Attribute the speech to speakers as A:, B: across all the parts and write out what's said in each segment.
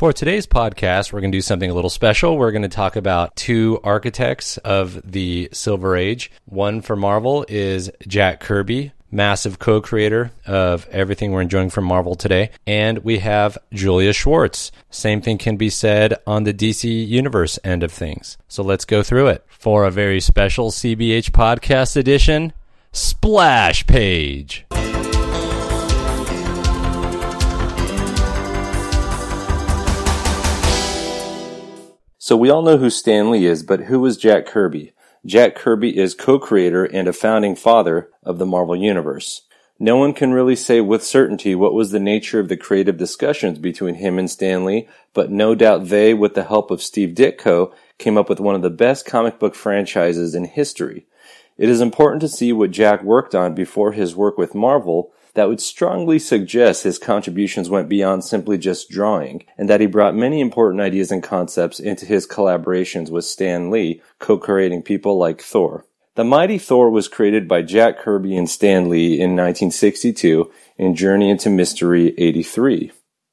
A: For today's podcast, we're going to do something a little special. We're going to talk about two architects of the Silver Age. One for Marvel is Jack Kirby, massive co creator of everything we're enjoying from Marvel today. And we have Julius Schwartz. Same thing can be said on the DC Universe end of things. So let's go through it. For a very special CBH podcast edition, Splash Page.
B: So we all know who Stan Lee is, but who is Jack Kirby? Jack Kirby is co-creator and a founding father of the Marvel Universe. No one can really say with certainty what was the nature of the creative discussions between him and Stan Lee, but no doubt they, with the help of Steve Ditko, came up with one of the best comic book franchises in history. It is important to see what Jack worked on before his work with Marvel, that would strongly suggest his contributions went beyond simply just drawing, and that he brought many important ideas and concepts into his collaborations with Stan Lee, co-creating people like Thor. The Mighty Thor was created by Jack Kirby and Stan Lee in 1962 in Journey into Mystery 83.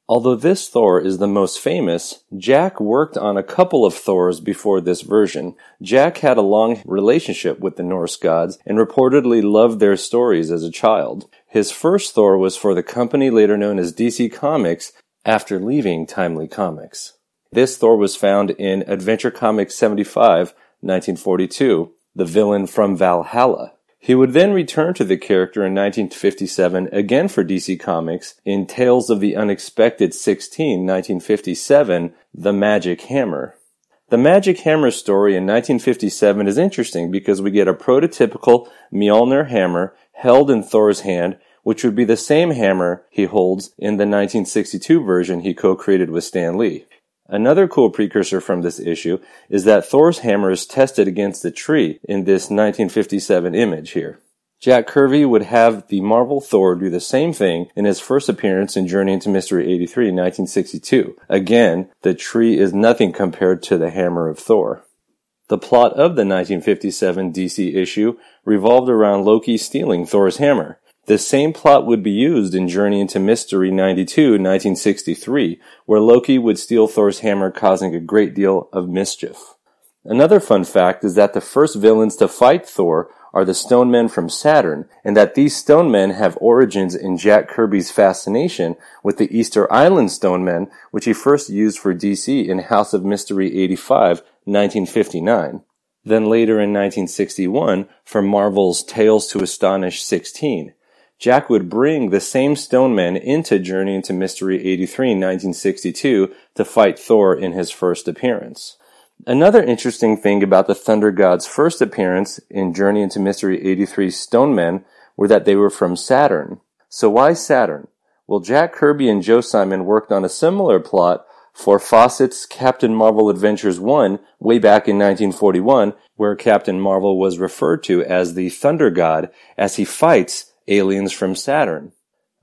B: Although this Thor is the most famous, Jack worked on a couple of Thors before this version. Jack had a long relationship with the Norse gods and reportedly loved their stories as a child. His first Thor was for the company later known as DC Comics after leaving Timely Comics. This Thor was found in Adventure Comics 75, 1942, the villain from Valhalla. He would then return to the character in 1957 again for DC Comics in Tales of the Unexpected 16, 1957, The Magic Hammer. The Magic Hammer story in 1957 is interesting because we get a prototypical Mjolnir hammer held in Thor's hand, which would be the same hammer he holds in the 1962 version he co-created with Stan Lee. Another cool precursor from this issue is that Thor's hammer is tested against a tree in this 1957 image here. Jack Kirby would have the Marvel Thor do the same thing in his first appearance in Journey into Mystery 83 in 1962. Again, the tree is nothing compared to the hammer of Thor. The plot of the 1957 DC issue revolved around Loki stealing Thor's hammer. The same plot would be used in Journey into Mystery 92, 1963, where Loki would steal Thor's hammer, causing a great deal of mischief. Another fun fact is that the first villains to fight Thor are the Stone Men from Saturn, and that these Stone Men have origins in Jack Kirby's fascination with the Easter Island Stone Men, which he first used for DC in House of Mystery 85, 1959. Then later in 1961 for Marvel's Tales to Astonish 16. Jack would bring the same stone men into Journey into Mystery 83 in 1962 to fight Thor in his first appearance. Another interesting thing about the Thunder God's first appearance in Journey into Mystery 83 Stone Men were that they were from Saturn. So why Saturn? Well, Jack Kirby and Joe Simon worked on a similar plot for Fawcett's Captain Marvel Adventures 1 way back in 1941, where Captain Marvel was referred to as the Thunder God as he fights aliens from Saturn.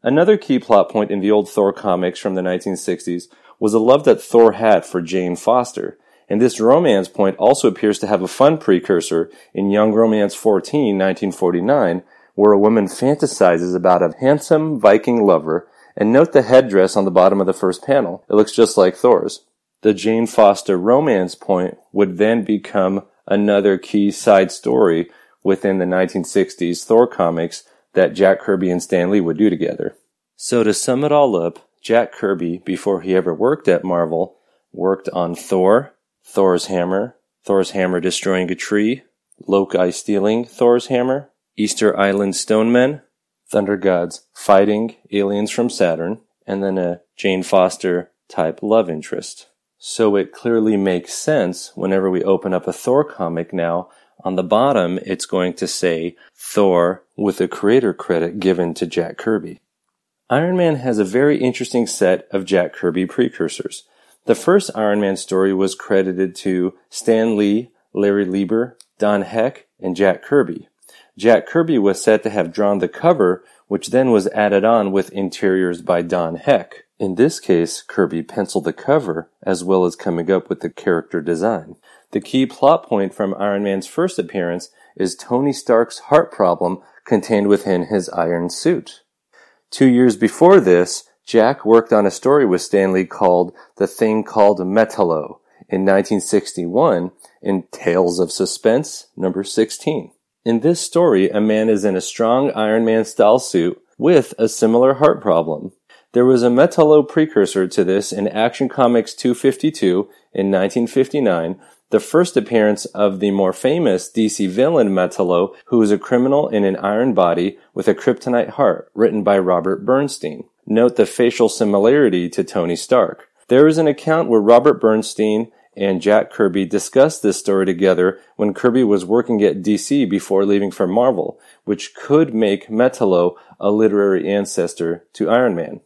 B: Another key plot point in the old Thor comics from the 1960s was the love that Thor had for Jane Foster. And this romance point also appears to have a fun precursor in Young Romance 14, 1949, where a woman fantasizes about a handsome Viking lover and note the headdress on the bottom of the first panel. It looks just like Thor's. The Jane Foster romance point would then become another key side story within the 1960s Thor comics that Jack Kirby and Stan Lee would do together. So to sum it all up, Jack Kirby, before he ever worked at Marvel, worked on Thor, Thor's hammer, Thor's hammer destroying a tree, Loki stealing Thor's hammer, Easter Island stone men, Thunder Gods fighting aliens from Saturn, and then a Jane Foster type love interest. So it clearly makes sense whenever we open up a Thor comic now on the bottom, it's going to say Thor with a creator credit given to Jack Kirby. Iron Man has a very interesting set of Jack Kirby precursors. The first Iron Man story was credited to Stan Lee, Larry Lieber, Don Heck, and Jack Kirby. Jack Kirby was said to have drawn the cover, which then was added on with interiors by Don Heck. In this case, Kirby penciled the cover as well as coming up with the character design. The key plot point from Iron Man's first appearance is Tony Stark's heart problem contained within his iron suit. Two years before this, Jack worked on a story with Stan Lee called The Thing Called Metallo in 1961 in Tales of Suspense number 16. In this story, a man is in a strong Iron Man style suit with a similar heart problem. There was a Metallo precursor to this in Action Comics 252 in 1959, the first appearance of the more famous DC villain Metallo, who is a criminal in an iron body with a kryptonite heart, written by Robert Bernstein. Note the facial similarity to Tony Stark. There is an account where Robert Bernstein and Jack Kirby discussed this story together when Kirby was working at DC before leaving for Marvel, which could make Metallo a literary ancestor to Iron Man.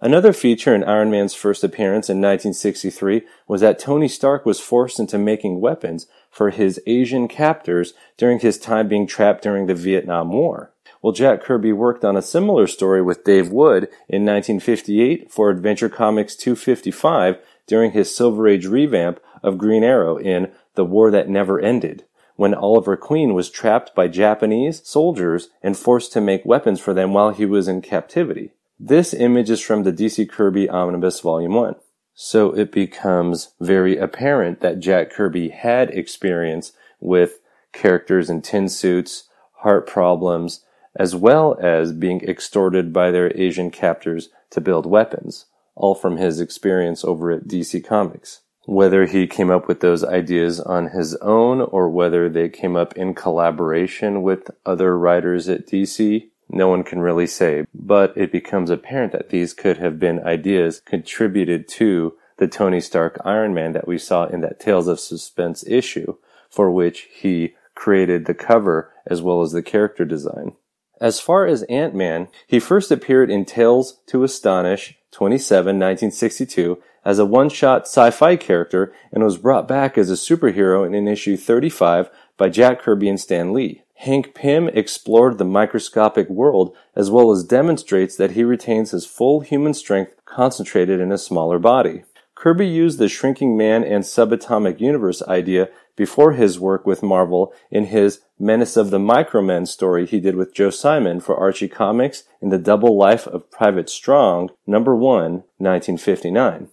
B: Another feature in Iron Man's first appearance in 1963 was that Tony Stark was forced into making weapons for his Asian captors during his time being trapped during the Vietnam War. Well, Jack Kirby worked on a similar story with Dave Wood in 1958 for Adventure Comics 255 during his Silver Age revamp of Green Arrow in The War That Never Ended, when Oliver Queen was trapped by Japanese soldiers and forced to make weapons for them while he was in captivity. This image is from the DC Kirby Omnibus Volume 1. So it becomes very apparent that Jack Kirby had experience with characters in tin suits, heart problems, as well as being extorted by their Asian captors to build weapons, all from his experience over at DC Comics. Whether he came up with those ideas on his own or whether they came up in collaboration with other writers at DC, no one can really say, but it becomes apparent that these could have been ideas contributed to the Tony Stark Iron Man that we saw in that Tales of Suspense issue, for which he created the cover as well as the character design. As far as Ant-Man, he first appeared in Tales to Astonish 27, 1962 as a one-shot sci-fi character and was brought back as a superhero in issue 35 by Jack Kirby and Stan Lee. Hank Pym explored the microscopic world as well as demonstrates that he retains his full human strength concentrated in a smaller body. Kirby used the shrinking man and subatomic universe idea before his work with Marvel in his Menace of the Micromen story he did with Joe Simon for Archie Comics in The Double Life of Private Strong, number 1, 1959.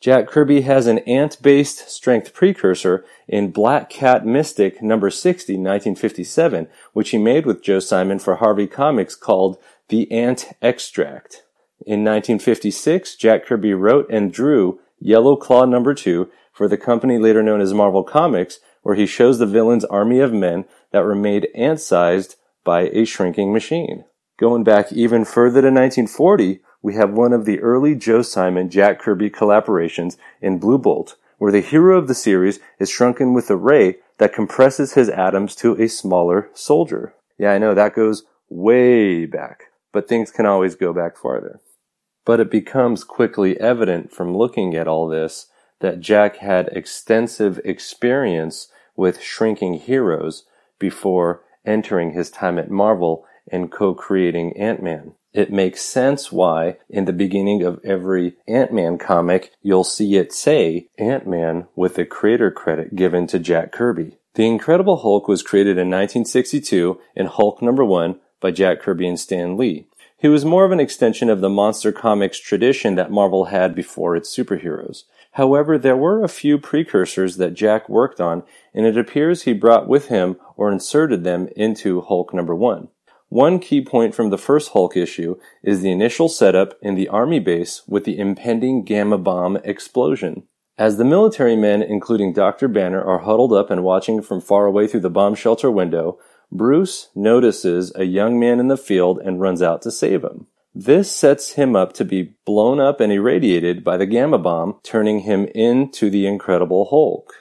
B: Jack Kirby has an ant-based strength precursor in Black Cat Mystic number 60, 1957, which he made with Joe Simon for Harvey Comics called The Ant Extract. In 1956, Jack Kirby wrote and drew Yellow Claw number 2 for the company later known as Marvel Comics, where he shows the villain's army of men that were made ant-sized by a shrinking machine. Going back even further to 1940, we have one of the early Joe Simon Jack Kirby collaborations in Blue Bolt, where the hero of the series is shrunken with a ray that compresses his atoms to a smaller soldier. Yeah, I know that goes way back, but things can always go back farther. But it becomes quickly evident from looking at all this that Jack had extensive experience with shrinking heroes before entering his time at Marvel and co-creating Ant-Man. It makes sense why in the beginning of every Ant-Man comic you'll see it say Ant-Man with the creator credit given to Jack Kirby. The Incredible Hulk was created in 1962 in Hulk number 1 by Jack Kirby and Stan Lee. He was more of an extension of the monster comics tradition that Marvel had before its superheroes. However, there were a few precursors that Jack worked on, and it appears he brought with him or inserted them into Hulk number 1. One key point from the first Hulk issue is the initial setup in the army base with the impending gamma bomb explosion. As the military men, including Dr. Banner, are huddled up and watching from far away through the bomb shelter window, Bruce notices a young man in the field and runs out to save him. This sets him up to be blown up and irradiated by the gamma bomb, turning him into the Incredible Hulk.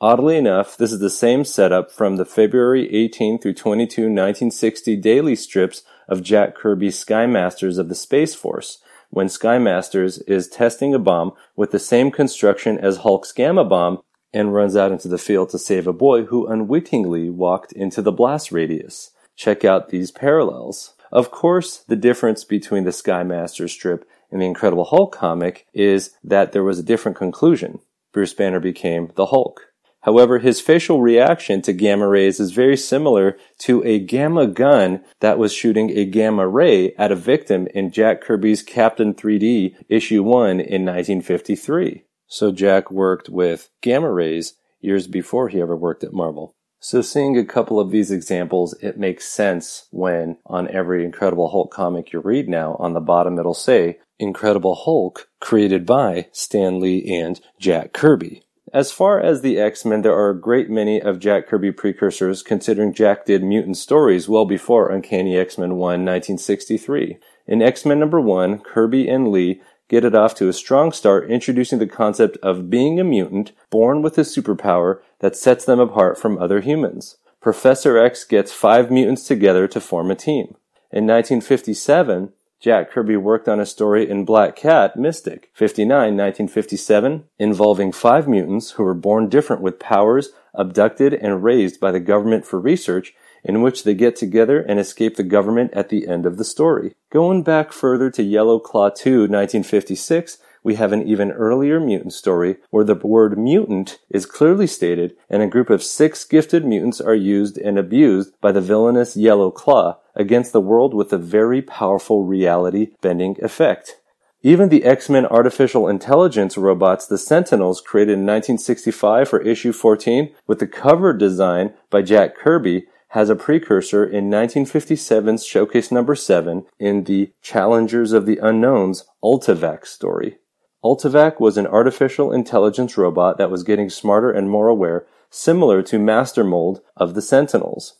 B: Oddly enough, this is the same setup from the February 18 through 22, 1960 daily strips of Jack Kirby's Sky Masters of the Space Force, when Sky Masters is testing a bomb with the same construction as Hulk's gamma bomb and runs out into the field to save a boy who unwittingly walked into the blast radius. Check out these parallels. Of course, the difference between the Sky Master strip and the Incredible Hulk comic is that there was a different conclusion. Bruce Banner became the Hulk. However, his facial reaction to gamma rays is very similar to a gamma gun that was shooting a gamma ray at a victim in Jack Kirby's Captain 3D issue 1 in 1953. So Jack worked with gamma rays years before he ever worked at Marvel. So seeing a couple of these examples, it makes sense when on every Incredible Hulk comic you read now, on the bottom it'll say, Incredible Hulk, created by Stan Lee and Jack Kirby. As far as the X-Men, there are a great many of Jack Kirby precursors, considering Jack did mutant stories well before Uncanny X-Men 1 1963. In X-Men number 1, Kirby and Lee get it off to a strong start introducing the concept of being a mutant born with a superpower that sets them apart from other humans. Professor X gets five mutants together to form a team. In 1957, Jack Kirby worked on a story in Black Cat Mystic 59 1957 involving five mutants who were born different with powers, abducted, and raised by the government for research in which they get together and escape the government at the end of the story. Going back further to Yellow Claw 2 1956, we have an even earlier mutant story where the word mutant is clearly stated and a group of six gifted mutants are used and abused by the villainous Yellow Claw against the world with a very powerful reality bending effect. Even the X-Men artificial intelligence robots, the Sentinels, created in 1965 for issue 14 with the cover design by Jack Kirby, has a precursor in 1957's showcase number 7 in the Challengers of the Unknowns Ultivac story. Ultivac was an artificial intelligence robot that was getting smarter and more aware, similar to Master Mold of the Sentinels.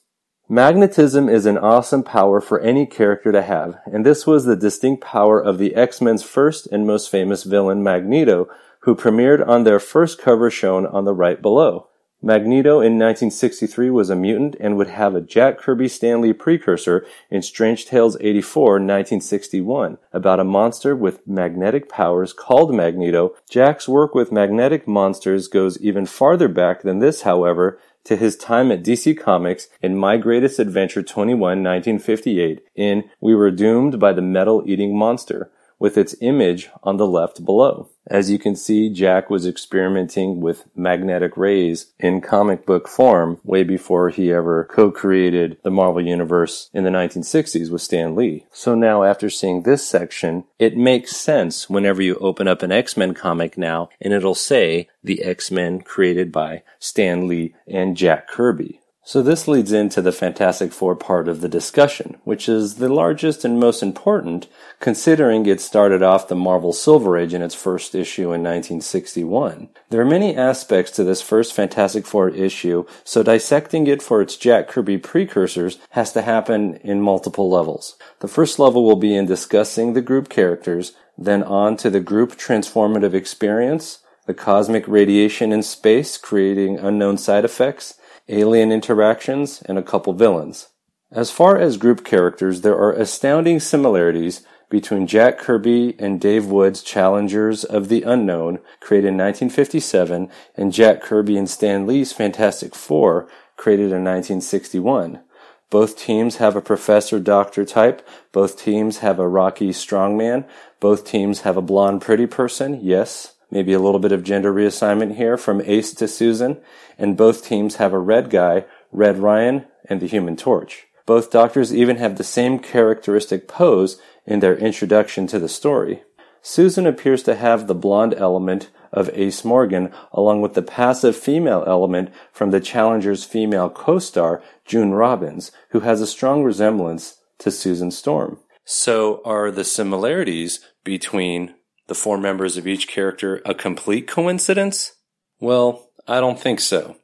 B: Magnetism is an awesome power for any character to have, and this was the distinct power of the X-Men's first and most famous villain, Magneto, who premiered on their first cover shown on the right below. Magneto in 1963 was a mutant and would have a Jack Kirby Stan Lee precursor in Strange Tales 84 1961 about a monster with magnetic powers called Magneto. Jack's work with magnetic monsters goes even farther back than this, however, to his time at DC Comics in My Greatest Adventure 21 1958 in We Were Doomed by the Metal Eating Monster with its image on the left below. As you can see, Jack was experimenting with magnetic rays in comic book form way before he ever co-created the Marvel Universe in the 1960s with Stan Lee. So now after seeing this section, it makes sense whenever you open up an X-Men comic now and it'll say the X-Men created by Stan Lee and Jack Kirby. So this leads into the Fantastic Four part of the discussion, which is the largest and most important, considering it started off the Marvel Silver Age in its first issue in 1961. There are many aspects to this first Fantastic Four issue, so dissecting it for its Jack Kirby precursors has to happen in multiple levels. The first level will be in discussing the group characters, then on to the group transformative experience, the cosmic radiation in space creating unknown side effects, alien interactions, and a couple villains. As far as group characters, there are astounding similarities between Jack Kirby and Dave Wood's Challengers of the Unknown, created in 1957, and Jack Kirby and Stan Lee's Fantastic Four, created in 1961. Both teams have a professor doctor type. Both teams have a rocky strongman. Both teams have a blonde pretty person. Yes. Maybe a little bit of gender reassignment here from Ace to Susan. And both teams have a red guy, Red Ryan, and the Human Torch. Both doctors even have the same characteristic pose in their introduction to the story. Susan appears to have the blonde element of Ace Morgan, along with the passive female element from the Challenger's female co-star, June Robbins, who has a strong resemblance to Susan Storm. So are the similarities between the four members of each character a complete coincidence? Well, I don't think so.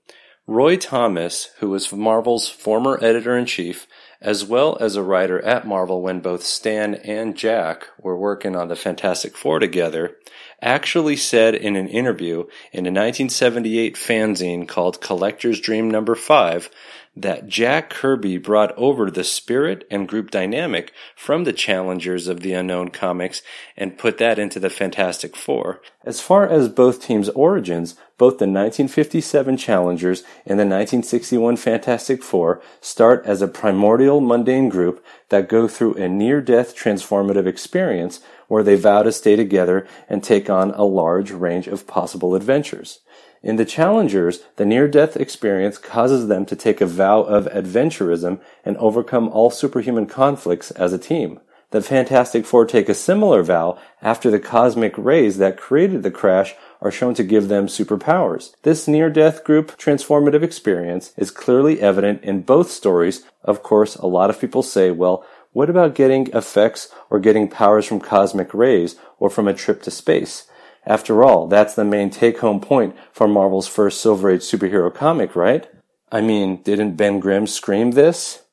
B: Roy Thomas, who was Marvel's former editor in chief, as well as a writer at Marvel when both Stan and Jack were working on the Fantastic Four together, actually said in an interview in a 1978 fanzine called Collector's Dream Number 5 that Jack Kirby brought over the spirit and group dynamic from the challengers of the unknown comics and put that into the Fantastic Four. As far as both teams' origins, both the 1957 Challengers and the 1961 Fantastic Four start as a primordial mundane group that go through a near-death transformative experience where they vow to stay together and take on a large range of possible adventures. In the challengers, the near death experience causes them to take a vow of adventurism and overcome all superhuman conflicts as a team. The Fantastic Four take a similar vow after the cosmic rays that created the crash are shown to give them superpowers. This near death group transformative experience is clearly evident in both stories. Of course, a lot of people say, well, what about getting effects or getting powers from cosmic rays or from a trip to space? After all, that's the main take home point for Marvel's first Silver Age superhero comic, right? I mean, didn't Ben Grimm scream this?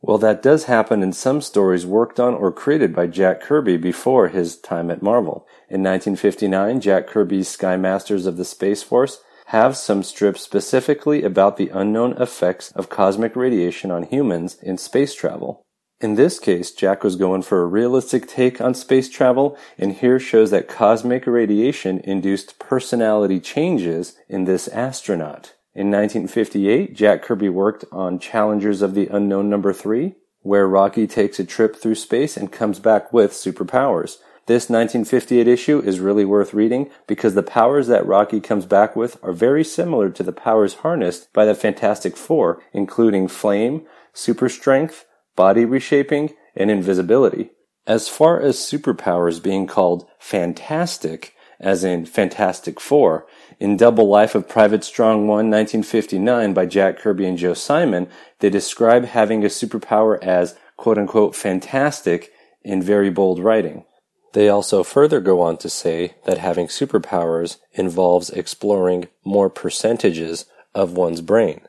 B: Well, that does happen in some stories worked on or created by Jack Kirby before his time at Marvel. In 1959, Jack Kirby's Sky Masters of the Space Force have some strips specifically about the unknown effects of cosmic radiation on humans in space travel. In this case, Jack was going for a realistic take on space travel, and here shows that cosmic radiation induced personality changes in this astronaut. In 1958, Jack Kirby worked on Challengers of the Unknown number 3, where Rocky takes a trip through space and comes back with superpowers. This 1958 issue is really worth reading because the powers that Rocky comes back with are very similar to the powers harnessed by the Fantastic Four, including flame, super strength, body reshaping, and invisibility. As far as superpowers being called fantastic, as in Fantastic Four, in Double Life of Private Strong 1 1959 by Jack Kirby and Joe Simon, they describe having a superpower as quote unquote fantastic in very bold writing. They also further go on to say that having superpowers involves exploring more percentages of one's brain.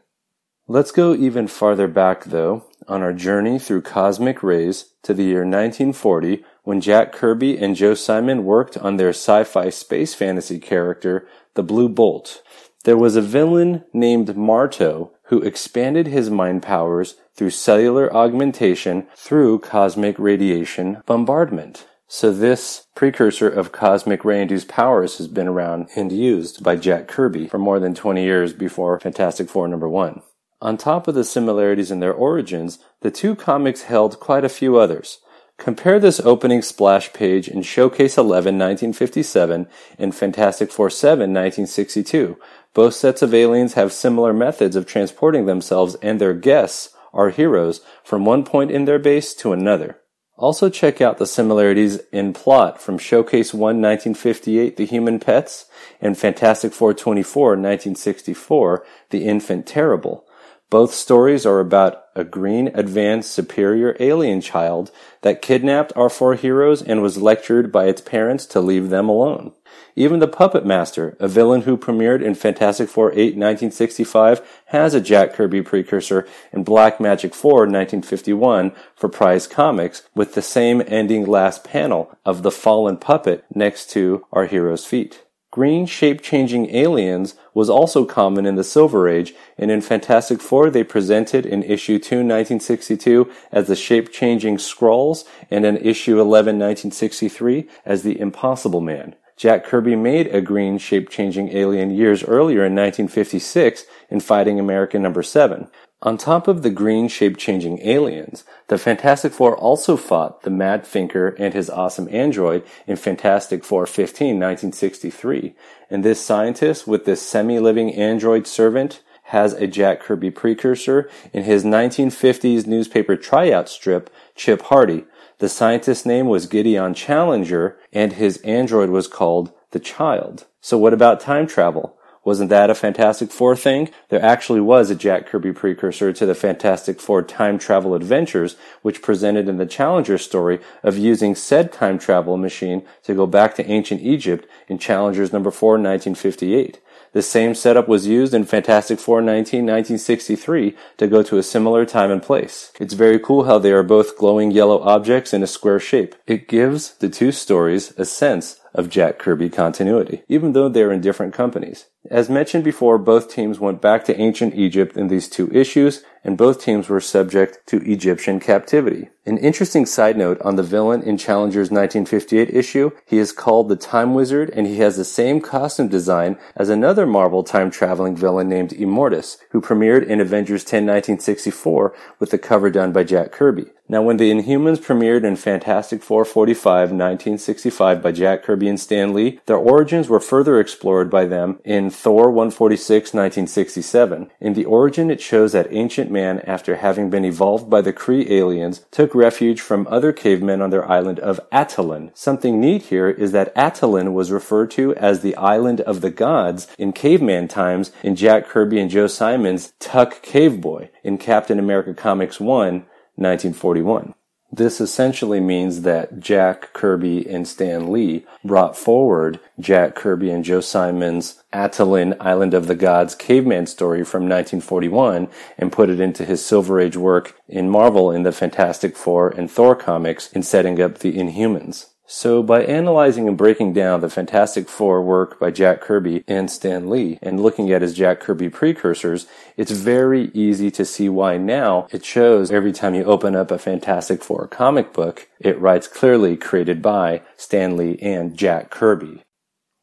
B: Let's go even farther back, though, on our journey through cosmic rays to the year 1940 when Jack Kirby and Joe Simon worked on their sci fi space fantasy character, the Blue Bolt. There was a villain named Marto who expanded his mind powers through cellular augmentation through cosmic radiation bombardment. So this precursor of cosmic ray-induced powers has been around and used by Jack Kirby for more than 20 years before Fantastic Four number one. On top of the similarities in their origins, the two comics held quite a few others. Compare this opening splash page in Showcase 11 1957 and Fantastic Four 7 1962. Both sets of aliens have similar methods of transporting themselves and their guests, our heroes, from one point in their base to another. Also check out the similarities in plot from Showcase 1 1958 The Human Pets and Fantastic Four 24 1964 The Infant Terrible. Both stories are about a green, advanced, superior alien child that kidnapped our four heroes and was lectured by its parents to leave them alone. Even the Puppet Master, a villain who premiered in Fantastic Four 8 1965, has a Jack Kirby precursor in Black Magic 4 1951 for Prize Comics with the same ending last panel of the fallen puppet next to our hero's feet. Green shape-changing aliens was also common in the Silver Age, and in Fantastic Four they presented in issue 2 1962 as the shape-changing Skrulls and in issue 11 1963 as the Impossible Man. Jack Kirby made a green shape-changing alien years earlier in 1956 in Fighting America number 7. On top of the green shape-changing aliens, the Fantastic Four also fought the Mad Thinker and his awesome android in Fantastic Four 15, 1963. And this scientist with this semi-living android servant has a Jack Kirby precursor in his 1950s newspaper tryout strip, Chip Hardy. The scientist's name was Gideon Challenger, and his android was called the Child. So what about time travel? Wasn't that a Fantastic Four thing? There actually was a Jack Kirby precursor to the Fantastic Four time travel adventures, which presented in the Challenger story of using said time travel machine to go back to ancient Egypt in Challengers number 4, 1958. The same setup was used in Fantastic Four 19, 1963 to go to a similar time and place. It's very cool how they are both glowing yellow objects in a square shape. It gives the two stories a sense of Jack Kirby continuity, even though they're in different companies. As mentioned before, both teams went back to ancient Egypt in these two issues, and both teams were subject to Egyptian captivity. An interesting side note on the villain in Challenger's 1958 issue, he is called the Time Wizard, and he has the same costume design as another Marvel time-traveling villain named Immortus, who premiered in Avengers 10 1964 with the cover done by Jack Kirby. Now, when the Inhumans premiered in Fantastic Four 45, 1965 by Jack Kirby and Stan Lee, their origins were further explored by them in Thor 146, 1967. In the origin, it shows that ancient man, after having been evolved by the Kree aliens, took refuge from other cavemen on their island of Attilan. Something neat here is that Attilan was referred to as the island of the gods in caveman times in Jack Kirby and Joe Simon's Tuk Cave Boy in Captain America Comics 1, 1941. This essentially means that Jack Kirby and Stan Lee brought forward Jack Kirby and Joe Simon's Attilan Island of the Gods caveman story from 1941 and put it into his Silver Age work in Marvel in the Fantastic Four and Thor comics in setting up the Inhumans. So by analyzing and breaking down the Fantastic Four work by Jack Kirby and Stan Lee and looking at his Jack Kirby precursors, it's very easy to see why now it shows every time you open up a Fantastic Four comic book, it writes clearly created by Stan Lee and Jack Kirby.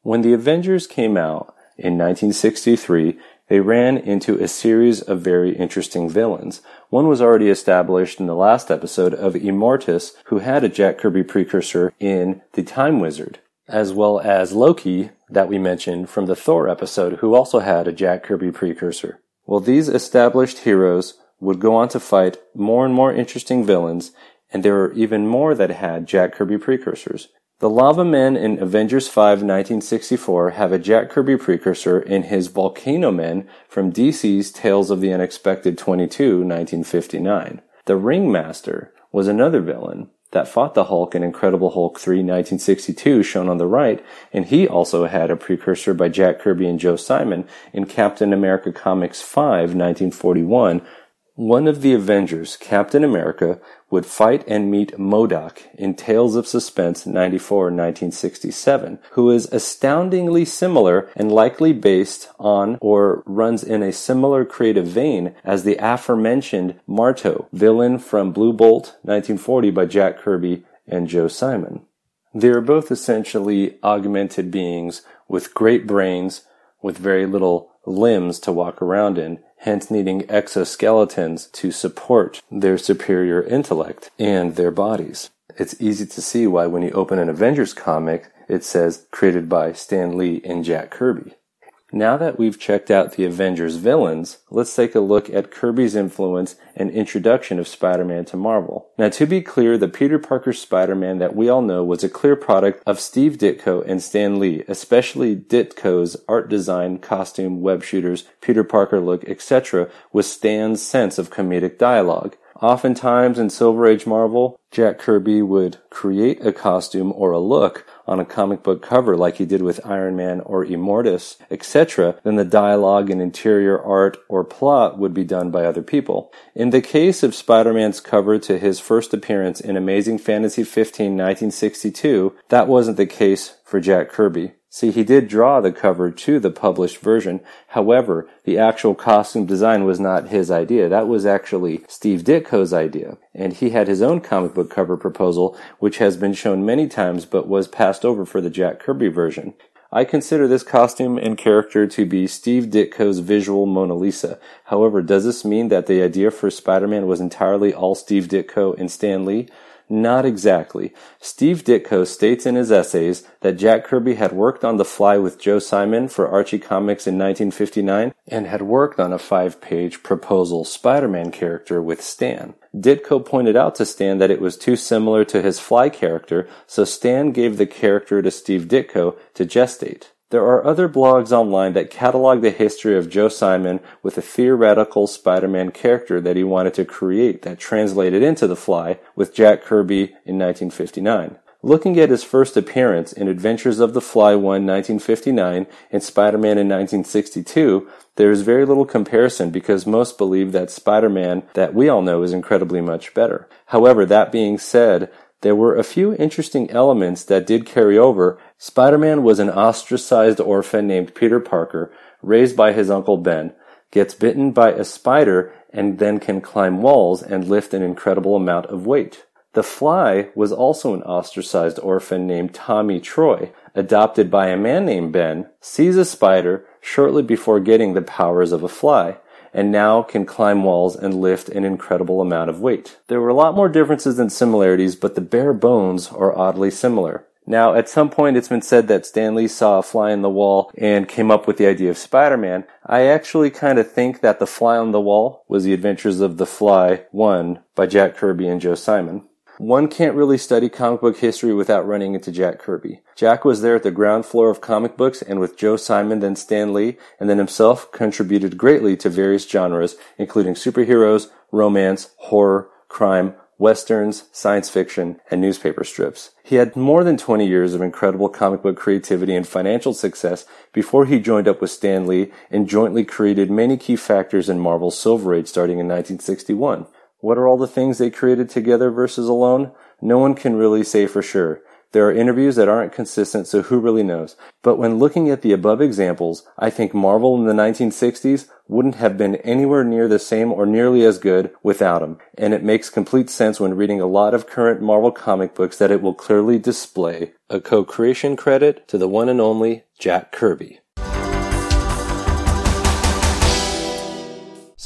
B: When the Avengers came out in 1963, they ran into a series of very interesting villains. One was already established in the last episode of Immortus, who had a Jack Kirby precursor in The Time Wizard, as well as Loki, that we mentioned from the Thor episode, who also had a Jack Kirby precursor. Well, these established heroes would go on to fight more and more interesting villains, and there were even more that had Jack Kirby precursors. The Lava Men in Avengers 5 1964 have a Jack Kirby precursor in his Volcano Men from DC's Tales of the Unexpected 22 1959. The Ringmaster was another villain that fought the Hulk in Incredible Hulk 3 1962 shown on the right, and he also had a precursor by Jack Kirby and Joe Simon in Captain America Comics 5 1941 one of the Avengers, Captain America, would fight and meet MODOK in Tales of Suspense 94-1967, who is astoundingly similar and likely based on or runs in a similar creative vein as the aforementioned Marto, villain from Blue Bolt 1940 by Jack Kirby and Joe Simon. They are both essentially augmented beings with great brains, with very little limbs to walk around in, hence needing exoskeletons to support their superior intellect and their bodies. It's easy to see why when you open an Avengers comic, it says created by Stan Lee and Jack Kirby. Now that we've checked out the Avengers villains, let's take a look at Kirby's influence and introduction of Spider-Man to Marvel. Now to be clear, the Peter Parker Spider-Man that we all know was a clear product of Steve Ditko and Stan Lee, especially Ditko's art design, costume, web shooters, Peter Parker look, etc., with Stan's sense of comedic dialogue. Oftentimes in Silver Age Marvel, Jack Kirby would create a costume or a look on a comic book cover like he did with Iron Man or Immortus, etc., then the dialogue and interior art or plot would be done by other people. In the case of Spider-Man's cover to his first appearance in Amazing Fantasy 15 1962, that wasn't the case for Jack Kirby. See, he did draw the cover to the published version. However, the actual costume design was not his idea. That was actually Steve Ditko's idea. And he had his own comic book cover proposal, which has been shown many times but was passed over for the Jack Kirby version. I consider this costume and character to be Steve Ditko's visual Mona Lisa. However, does this mean that the idea for Spider-Man was entirely all Steve Ditko and Stan Lee? Not exactly. Steve Ditko states in his essays that Jack Kirby had worked on The Fly with Joe Simon for Archie Comics in 1959 and had worked on a five-page proposal Spider-Man character with Stan. Ditko pointed out to Stan that it was too similar to his Fly character, so Stan gave the character to Steve Ditko to gestate. There are other blogs online that catalog the history of Joe Simon with a theoretical Spider-Man character that he wanted to create that translated into The Fly with Jack Kirby in 1959. Looking at his first appearance in Adventures of the Fly 1 1959 and Spider-Man in 1962, there is very little comparison because most believe that Spider-Man that we all know is incredibly much better. However, that being said, there were a few interesting elements that did carry over. Spider-Man was an ostracized orphan named Peter Parker, raised by his uncle Ben, gets bitten by a spider and then can climb walls and lift an incredible amount of weight. The Fly was also an ostracized orphan named Tommy Troy, adopted by a man named Ben, sees a spider shortly before getting the powers of a fly, and now can climb walls and lift an incredible amount of weight. There were a lot more differences than similarities, but the bare bones are oddly similar. Now, at some point, it's been said that Stan Lee saw a fly in the wall and came up with the idea of Spider-Man. I actually kind of think that the fly on the wall was the Adventures of the Fly 1 by Jack Kirby and Joe Simon. One can't really study comic book history without running into Jack Kirby. Jack was there at the ground floor of comic books and with Joe Simon, then Stan Lee, and then himself contributed greatly to various genres, including superheroes, romance, horror, crime, westerns, science fiction, and newspaper strips. He had more than 20 years of incredible comic book creativity and financial success before he joined up with Stan Lee and jointly created many key factors in Marvel's Silver Age starting in 1961. What are all the things they created together versus alone? No one can really say for sure. There are interviews that aren't consistent, so who really knows? But when looking at the above examples, I think Marvel in the 1960s wouldn't have been anywhere near the same or nearly as good without him. And it makes complete sense when reading a lot of current Marvel comic books that it will clearly display a co-creation credit to the one and only Jack Kirby.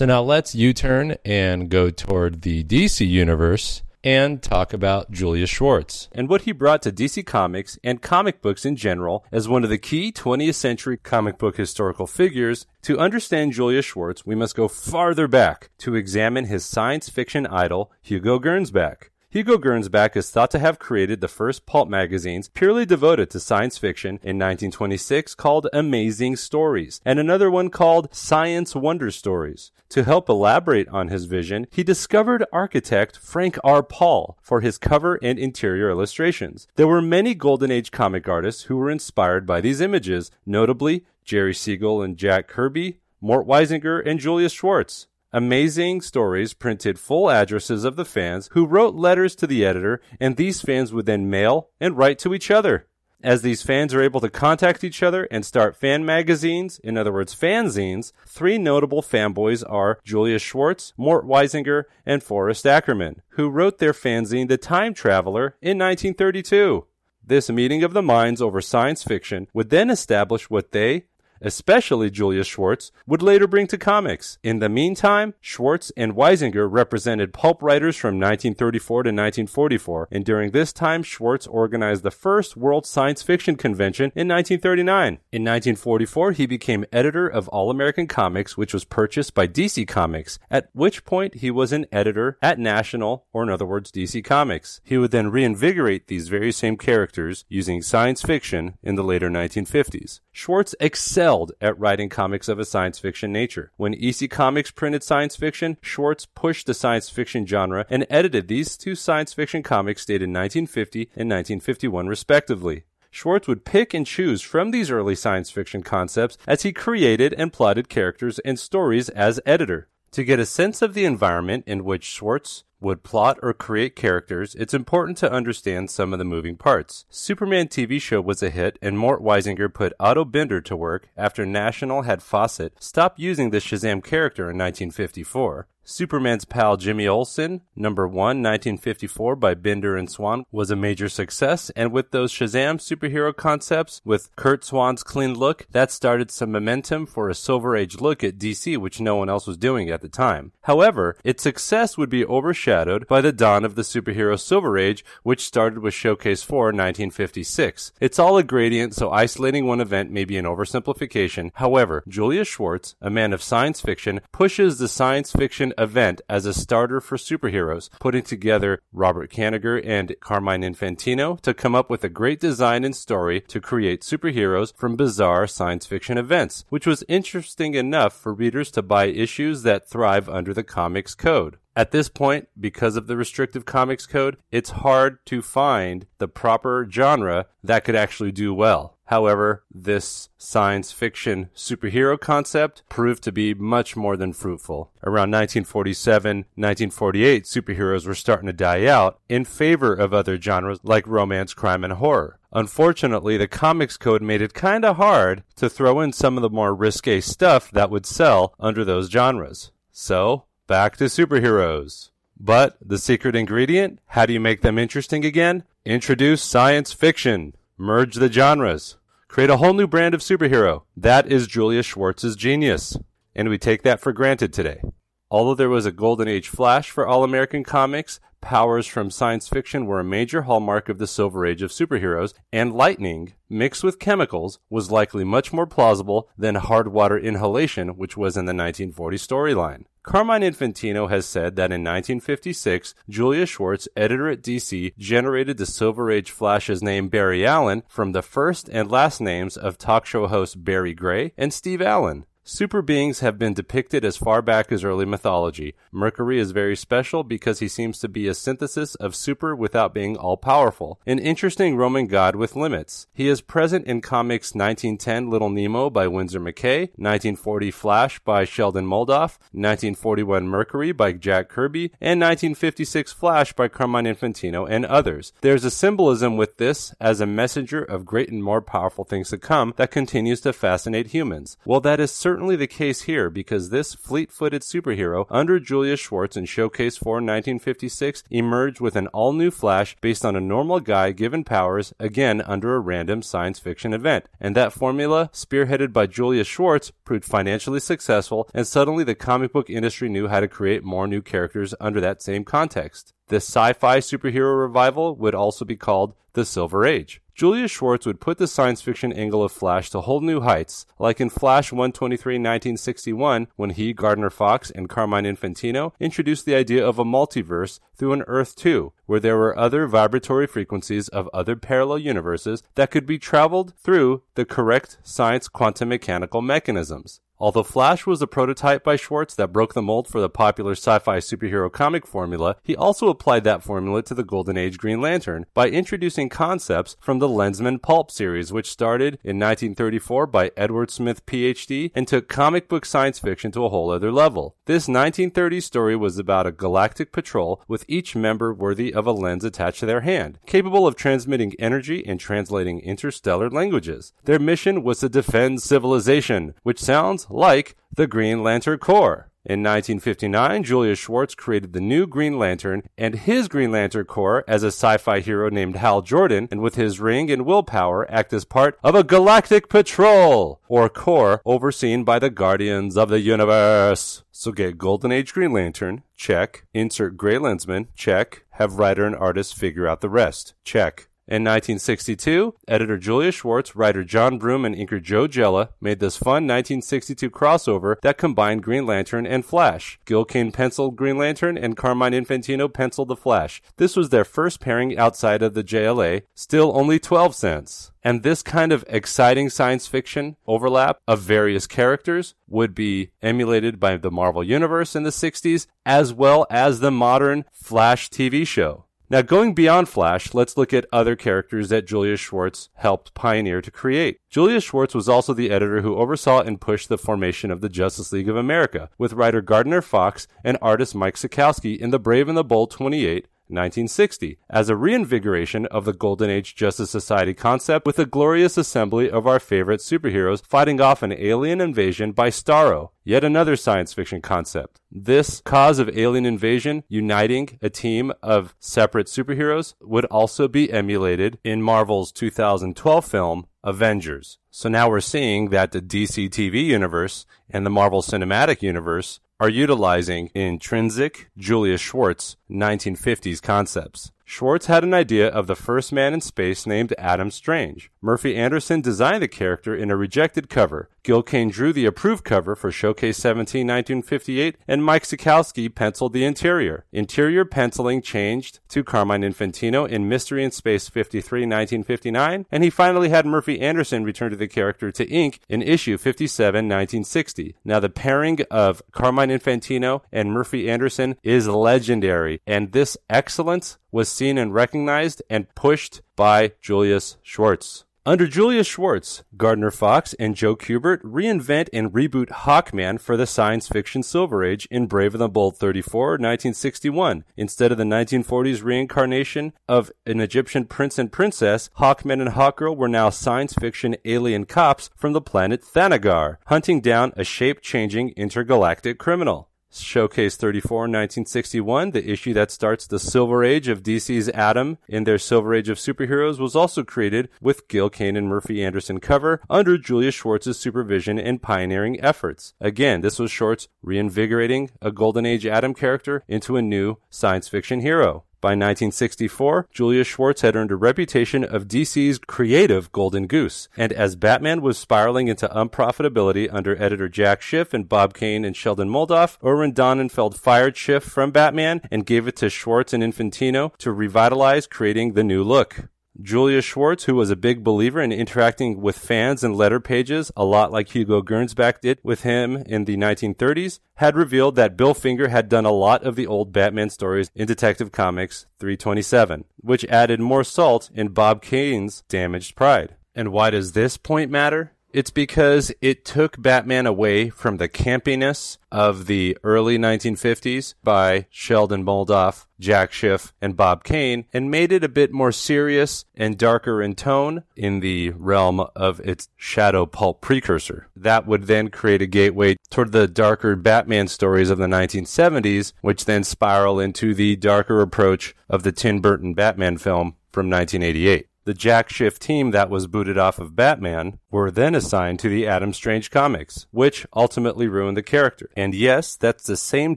A: So now let's U turn and go toward the DC universe and talk about Julius Schwartz and what he brought to DC Comics and comic books in general as one of the key 20th century comic book historical figures. To understand Julius Schwartz, we must go farther back to examine his science fiction idol, Hugo Gernsback. Hugo Gernsback is thought to have created the first pulp magazines purely devoted to science fiction in 1926 called Amazing Stories, and another one called Science Wonder Stories. To help elaborate on his vision, he discovered architect Frank R. Paul for his cover and interior illustrations. There were many Golden Age comic artists who were inspired by these images, notably Jerry Siegel and Jack Kirby, Mort Weisinger, and Julius Schwartz. Amazing Stories printed full addresses of the fans who wrote letters to the editor, and these fans would then mail and write to each other. As these fans are able to contact each other and start fan magazines, in other words, fanzines, three notable fanboys are Julius Schwartz, Mort Weisinger, and Forrest Ackerman, who wrote their fanzine The Time Traveler in 1932. This meeting of the minds over science fiction would then establish what they, especially Julius Schwartz, would later bring to comics. In the meantime, Schwartz and Weisinger represented pulp writers from 1934 to 1944, and during this time, Schwartz organized the first World Science Fiction Convention in 1939. In 1944, he became editor of All American Comics, which was purchased by DC Comics, at which point he was an editor at National, or in other words, DC Comics. He would then reinvigorate these very same characters using science fiction in the later 1950s. Schwartz excelled at writing comics of a science fiction nature. When EC Comics printed science fiction, Schwartz pushed the science fiction genre and edited these two science fiction comics dated 1950 and 1951 respectively. Schwartz would pick and choose from these early science fiction concepts as he created and plotted characters and stories as editor. To get a sense of the environment in which Schwartz would plot or create characters, it's important to understand some of the moving parts. Superman TV show was a hit, and Mort Weisinger put Otto Binder to work after National had Fawcett stop using the Shazam character in 1954. Superman's pal Jimmy Olsen, number 1, 1954 by Binder and Swan, was a major success, and with those Shazam superhero concepts, with Curt Swan's clean look, that started some momentum for a Silver Age look at DC, which no one else was doing at the time. However, its success would be overshadowed by the dawn of the superhero Silver Age, which started with Showcase 4 in 1956. It's all a gradient, so isolating one event may be an oversimplification. However, Julius Schwartz, a man of science fiction, pushes the science fiction event as a starter for superheroes, putting together Robert Kanigher and Carmine Infantino to come up with a great design and story to create superheroes from bizarre science fiction events, which was interesting enough for readers to buy issues that thrive under the comics code. At this point, because of the restrictive comics code, it's hard to find the proper genre that could actually do well. However, this science fiction superhero concept proved to be much more than fruitful. Around 1947, 1948, superheroes were starting to die out in favor of other genres like romance, crime, and horror. Unfortunately, the comics code made it kinda hard to throw in some of the more risque stuff that would sell under those genres. So, back to superheroes. But the secret ingredient? How do you make them interesting again? Introduce science fiction. Merge the genres. Create a whole new brand of superhero. That is Julius Schwartz's genius.
C: and we take that for granted today. Although there was a golden age flash for all American comics, powers from science fiction were a major hallmark of the Silver Age of superheroes, and lightning, mixed with chemicals, was likely much more plausible than hard water inhalation, which was in the 1940 storyline. Carmine Infantino has said that in 1956, Julius Schwartz, editor at DC, generated the Silver Age Flash's name Barry Allen from the first and last names of talk show hosts Barry Gray and Steve Allen. Super beings have been depicted as far back as early mythology. Mercury is very special because he seems to be a synthesis of super without being all powerful, an interesting Roman god with limits. He is present in comics 1910 Little Nemo by Winsor McCay, 1940 Flash by Sheldon Moldoff, 1941 Mercury by Jack Kirby, and 1956 Flash by Carmine Infantino and others. There's a symbolism with this as a messenger of great and more powerful things to come that continues to fascinate humans. Well, that is certainly certainly the case here because this fleet-footed superhero under Julius Schwartz in Showcase 4 1956 emerged with an all-new Flash based on a normal guy given powers, again under a random science fiction event. And that formula, spearheaded by Julius Schwartz, proved financially successful and suddenly the comic book industry knew how to create more new characters under that same context. This sci-fi superhero revival would also be called the Silver Age. Julius Schwartz would put the science fiction angle of Flash to whole new heights, like in Flash 123 1961, when he, Gardner Fox, and Carmine Infantino introduced the idea of a multiverse through an Earth 2, where there were other vibratory frequencies of other parallel universes that could be traveled through the correct science quantum mechanical mechanisms. Although Flash was a prototype by Schwartz that broke the mold for the popular sci-fi superhero comic formula, he also applied that formula to the Golden Age Green Lantern by introducing concepts from the Lensman Pulp series, which started in 1934 by Edward Smith, PhD, and took comic book science fiction to a whole other level. This 1930s story was about a galactic patrol with each member worthy of a lens attached to their hand, capable of transmitting energy and translating interstellar languages. Their mission was to defend civilization, which sounds like the Green Lantern Corps. In 1959, Julius Schwartz created the new Green Lantern and his Green Lantern Corps as a sci-fi hero named Hal Jordan, and with his ring and willpower act as part of a galactic patrol, or corps overseen by the Guardians of the Universe. So get Golden Age Green Lantern, check. Insert Gray Lensman, check. Have writer and artist figure out the rest, check. In 1962, editor Julius Schwartz, writer John Broome, and inker Joe Giella made this fun 1962 crossover that combined Green Lantern and Flash. Gil Kane penciled Green Lantern and Carmine Infantino penciled the Flash. This was their first pairing outside of the JLA, still only 12 cents. And this kind of exciting science fiction overlap of various characters would be emulated by the Marvel Universe in the 60s, as well as the modern Flash TV show. Now, going beyond Flash, let's look at other characters that Julius Schwartz helped pioneer to create. Julius Schwartz was also the editor who oversaw and pushed the formation of the Justice League of America, with writer Gardner Fox and artist Mike Sekowsky in The Brave and the Bold 28 1960, as a reinvigoration of the Golden Age Justice Society concept with a glorious assembly of our favorite superheroes fighting off an alien invasion by Starro, yet another science fiction concept. This cause of alien invasion uniting a team of separate superheroes would also be emulated in Marvel's 2012 film Avengers. So now we're seeing that the DC TV universe and the Marvel Cinematic Universe are utilizing intrinsic Julius Schwartz 1950s concepts. Schwartz had an idea of the first man in space named Adam Strange. Murphy Anderson designed the character in a rejected cover. Gil Kane drew the approved cover for Showcase 17 1958, and Mike Sekowsky penciled the interior. Interior penciling changed to Carmine Infantino in Mystery in Space 53 1959, and he finally had Murphy Anderson return to the character to ink in issue 57 1960. Now, the pairing of Carmine Infantino and Murphy Anderson is legendary, and this excellence was seen and recognized and pushed by Julius Schwartz. Under Julius Schwartz, Gardner Fox and Joe Kubert reinvent and reboot Hawkman for the science fiction Silver Age in Brave and the Bold 34, 1961. Instead of the 1940s reincarnation of an Egyptian prince and princess, Hawkman and Hawkgirl were now science fiction alien cops from the planet Thanagar, hunting down a shape-changing intergalactic criminal. Showcase 34, 1961, the issue that starts the Silver Age of DC's Atom in their Silver Age of Superheroes, was also created with Gil Kane and Murphy Anderson cover under Julius Schwartz's supervision and pioneering efforts. Again, this was Schwartz reinvigorating a Golden Age Atom character into a new science fiction hero. By 1964, Julius Schwartz had earned a reputation of DC's creative golden goose, and as Batman was spiraling into unprofitability under editor Jack Schiff and Bob Kane and Sheldon Moldoff, Irwin Donenfeld fired Schiff from Batman and gave it to Schwartz and Infantino to revitalize creating the new look. Julius Schwartz, who was a big believer in interacting with fans and letter pages, a lot like Hugo Gernsback did with him in the 1930s, had revealed that Bill Finger had done a lot of the old Batman stories in Detective Comics 327, which added more salt in Bob Kane's damaged pride. And why does this point matter? It's because it took Batman away from the campiness of the early 1950s by Sheldon Moldoff, Jack Schiff, and Bob Kane and made it a bit more serious and darker in tone in the realm of its shadow pulp precursor. That would then create a gateway toward the darker Batman stories of the 1970s, which then spiral into the darker approach of the Tim Burton Batman film from 1988. The Jack Schiff team that was booted off of Batman were then assigned to the Adam Strange comics, which ultimately ruined the character. And yes, that's the same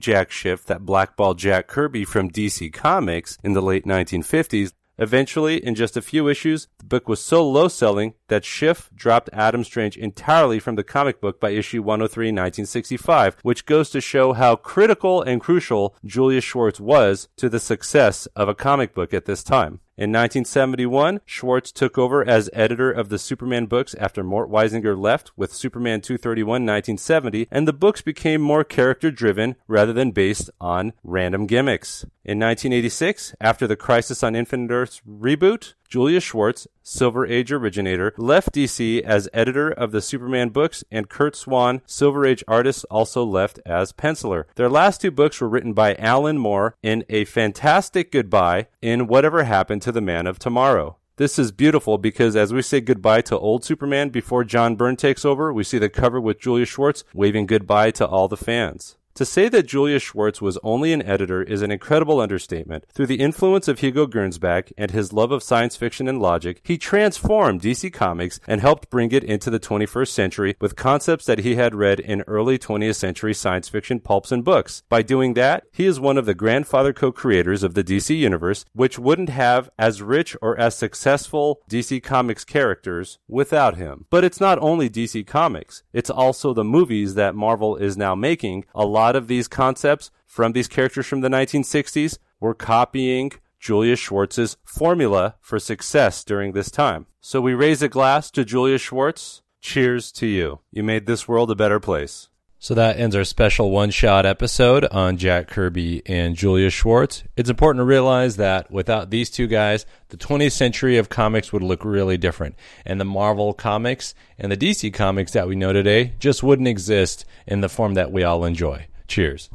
C: Jack Schiff that blackballed Jack Kirby from DC Comics in the late 1950s Eventually, in just a few issues, the book was so low selling that Schiff dropped Adam Strange entirely from the comic book by issue 103 1965, which goes to show how critical and crucial Julius Schwartz was to the success of a comic book at this time. In 1971, Schwartz took over as editor of the Superman books after Mort Weisinger left with Superman 231 1970, and the books became more character driven rather than based on random gimmicks. In 1986, after the Crisis on Infinite Earths reboot, Julius Schwartz, Silver Age originator, left DC as editor of the Superman books, and Curt Swan, Silver Age artist, also left as penciler. Their last two books were written by Alan Moore in A Fantastic Goodbye in Whatever Happened to the Man of Tomorrow. This is beautiful because as we say goodbye to old Superman before John Byrne takes over, we see the cover with Julius Schwartz waving goodbye to all the fans. To say that Julius Schwartz was only an editor is an incredible understatement. Through the influence of Hugo Gernsback and his love of science fiction and logic, he transformed DC Comics and helped bring it into the 21st century with concepts that he had read in early 20th century science fiction pulps and books. By doing that, he is one of the grandfather co-creators of the DC universe, which wouldn't have as rich or as successful DC Comics characters without him. But it's not only DC Comics, it's also the movies that Marvel is now making. A lot lot of these concepts from these characters from the 1960s were copying Julius Schwartz's formula for success during this time. So we raise a glass to Julius Schwartz. Cheers to you. You made this world a better place.
A: So that ends our special one shot episode on Jack Kirby and Julius Schwartz. It's important to realize that without these two guys, the 20th century of comics would look really different. And the Marvel comics and the DC comics that we know today just wouldn't exist in the form that we all enjoy. Cheers.